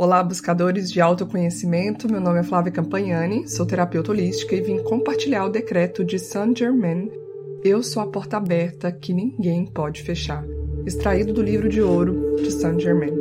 Olá, buscadores de autoconhecimento. Meu nome é Flávia Campagnani, sou terapeuta holística e vim compartilhar o decreto de Saint Germain. Eu sou a porta aberta que ninguém pode fechar. Extraído do livro de ouro de Saint Germain.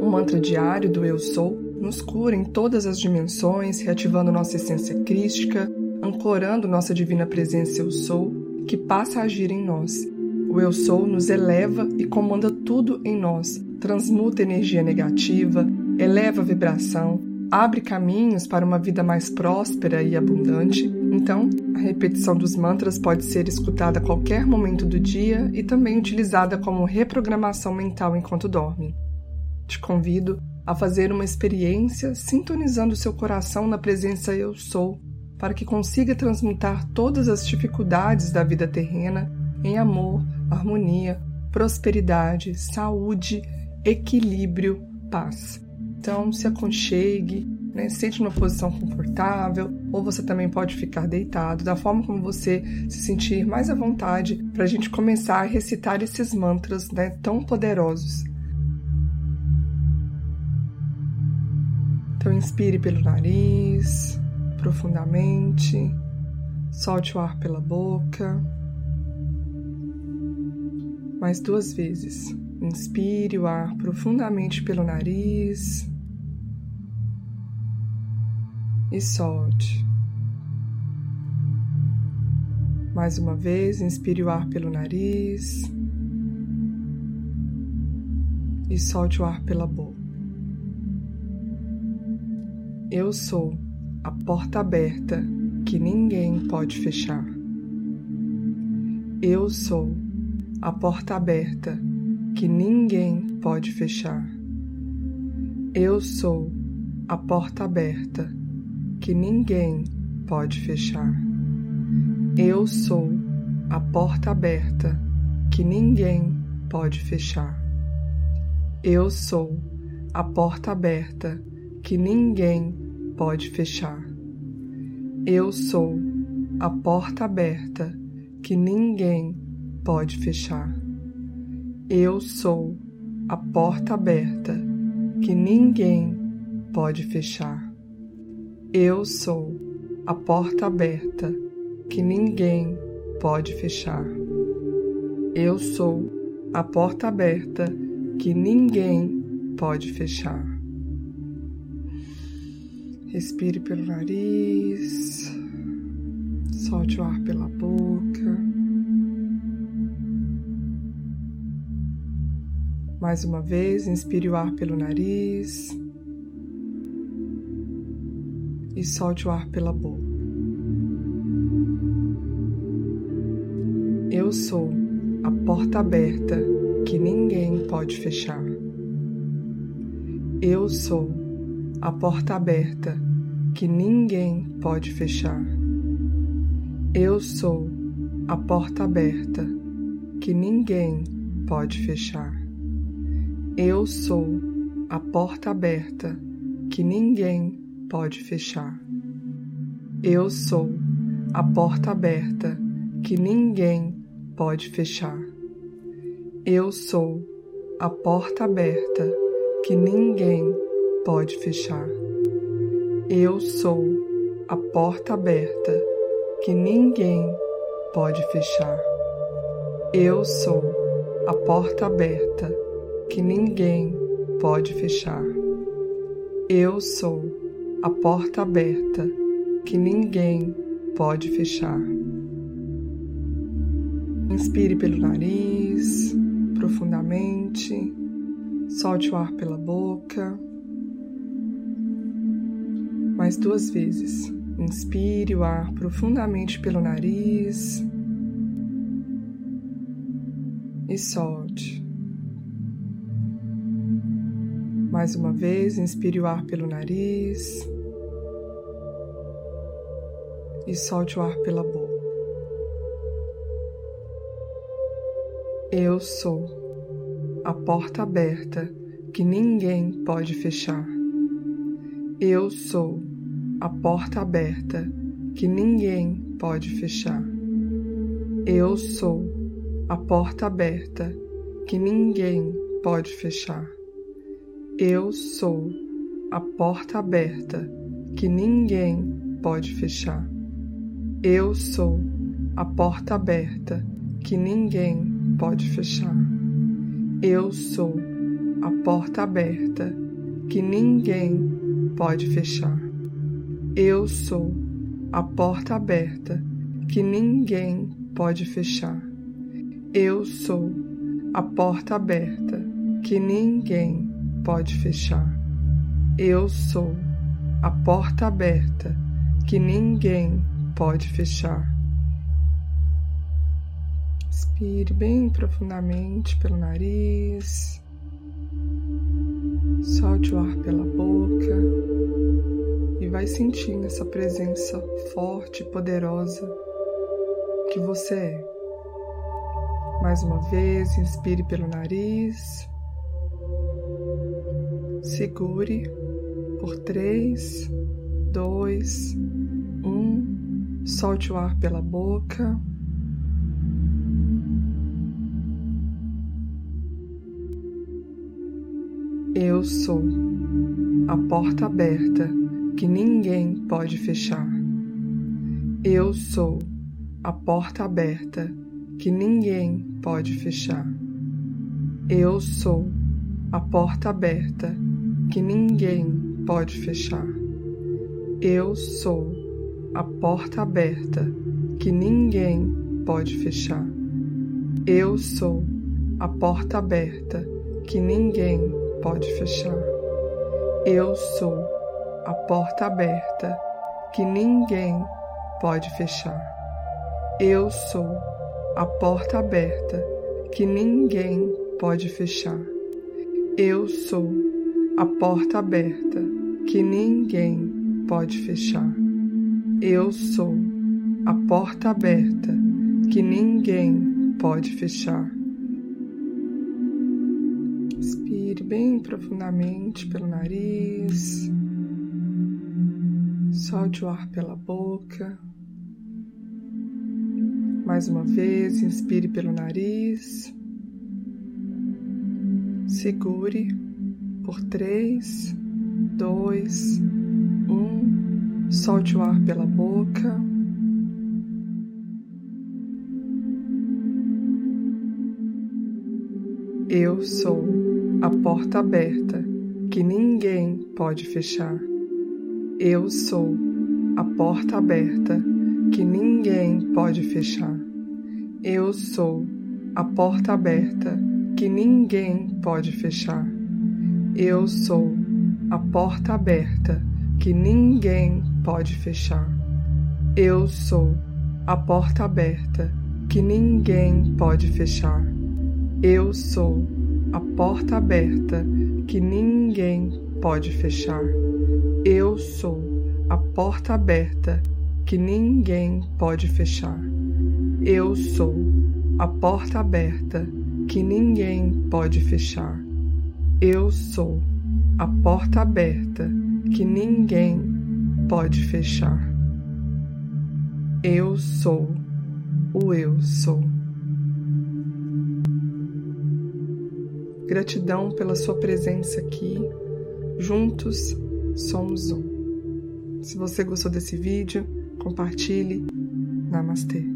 Um mantra diário do Eu Sou nos cura em todas as dimensões, reativando nossa essência crística, ancorando nossa divina presença Eu Sou, que passa a agir em nós. O Eu Sou nos eleva e comanda tudo em nós, transmuta energia negativa, eleva a vibração, abre caminhos para uma vida mais próspera e abundante. Então, a repetição dos mantras pode ser escutada a qualquer momento do dia e também utilizada como reprogramação mental enquanto dorme. Te convido a fazer uma experiência sintonizando seu coração na presença Eu Sou, para que consiga transmutar todas as dificuldades da vida terrena em amor, harmonia, prosperidade, saúde, equilíbrio, paz. Então, se aconchegue, né? sente numa posição confortável, ou você também pode ficar deitado, da forma como você se sentir mais à vontade, para a gente começar a recitar esses mantras né, tão poderosos. Então, inspire pelo nariz, profundamente, solte o ar pela boca. Mais duas vezes. Inspire o ar profundamente pelo nariz e solte. Mais uma vez, inspire o ar pelo nariz e solte o ar pela boca. Eu sou a porta aberta que ninguém pode fechar. Eu sou a porta aberta que ninguém pode fechar. Eu sou a porta aberta que ninguém pode fechar. Eu sou a porta aberta que ninguém pode fechar. Eu sou a porta aberta que ninguém pode fechar. Eu sou a porta aberta que ninguém pode fechar. Eu sou a porta aberta que ninguém pode fechar. Eu sou a porta aberta que ninguém pode fechar. Eu sou a porta aberta que ninguém pode fechar. Respire pelo nariz, solte o ar pela boca. Mais uma vez, inspire o ar pelo nariz e solte o ar pela boca. Eu sou a porta aberta que ninguém pode fechar. Eu sou a porta aberta que ninguém pode fechar. Eu sou a porta aberta que ninguém pode fechar. Eu sou a porta aberta que ninguém pode fechar. Eu sou a porta aberta que ninguém pode fechar. Eu sou a porta aberta que ninguém pode fechar. Eu sou a porta aberta que ninguém pode fechar. Eu sou a porta aberta que ninguém pode fechar. Eu sou a porta aberta que ninguém pode fechar. Inspire pelo nariz, profundamente, solte o ar pela boca mais duas vezes. Inspire o ar profundamente pelo nariz e solte. Mais uma vez, inspire o ar pelo nariz e solte o ar pela boca. Eu sou a porta aberta que ninguém pode fechar. Eu sou a porta aberta que ninguém pode fechar. Eu sou a porta aberta que ninguém pode fechar. Eu sou a porta aberta que ninguém pode fechar. Eu sou a porta aberta que ninguém pode fechar. Eu sou a porta aberta que ninguém pode fechar. Eu sou a porta aberta que ninguém pode fechar. Eu sou a porta aberta que ninguém pode fechar. Eu sou a porta aberta que ninguém pode fechar. Inspire bem profundamente pelo nariz. Solte o ar pela boca e vai sentindo essa presença forte e poderosa que você é. Mais uma vez, inspire pelo nariz. Segure por três, dois, um. Solte o ar pela boca. Eu sou a porta aberta que ninguém pode fechar. Eu sou a porta aberta que ninguém pode fechar. Eu sou a porta aberta que ninguém pode fechar. Eu sou a porta aberta que ninguém pode fechar. Eu sou a porta aberta que ninguém pode fechar. Eu sou a porta aberta que ninguém pode fechar. Eu sou a porta aberta que ninguém pode fechar. Eu sou a porta aberta que ninguém pode fechar. Eu sou a porta aberta que ninguém pode fechar. Inspire bem profundamente pelo nariz. Solte o ar pela boca. Mais uma vez, inspire pelo nariz. Segure por três, dois, um. Solte o ar pela boca. Eu sou a porta aberta que ninguém pode fechar. Eu sou a porta aberta que ninguém pode fechar. Eu sou a porta aberta que ninguém pode fechar. Eu sou a porta aberta que ninguém pode fechar. Eu sou a porta aberta que ninguém pode fechar. Eu sou a porta aberta que ninguém pode fechar. Eu sou a porta aberta que ninguém pode fechar. Eu sou a porta aberta que ninguém pode fechar. Eu sou a porta aberta que ninguém pode fechar. Eu sou o Eu sou. Gratidão pela sua presença aqui. Juntos somos um. Se você gostou desse vídeo, compartilhe. Namastê.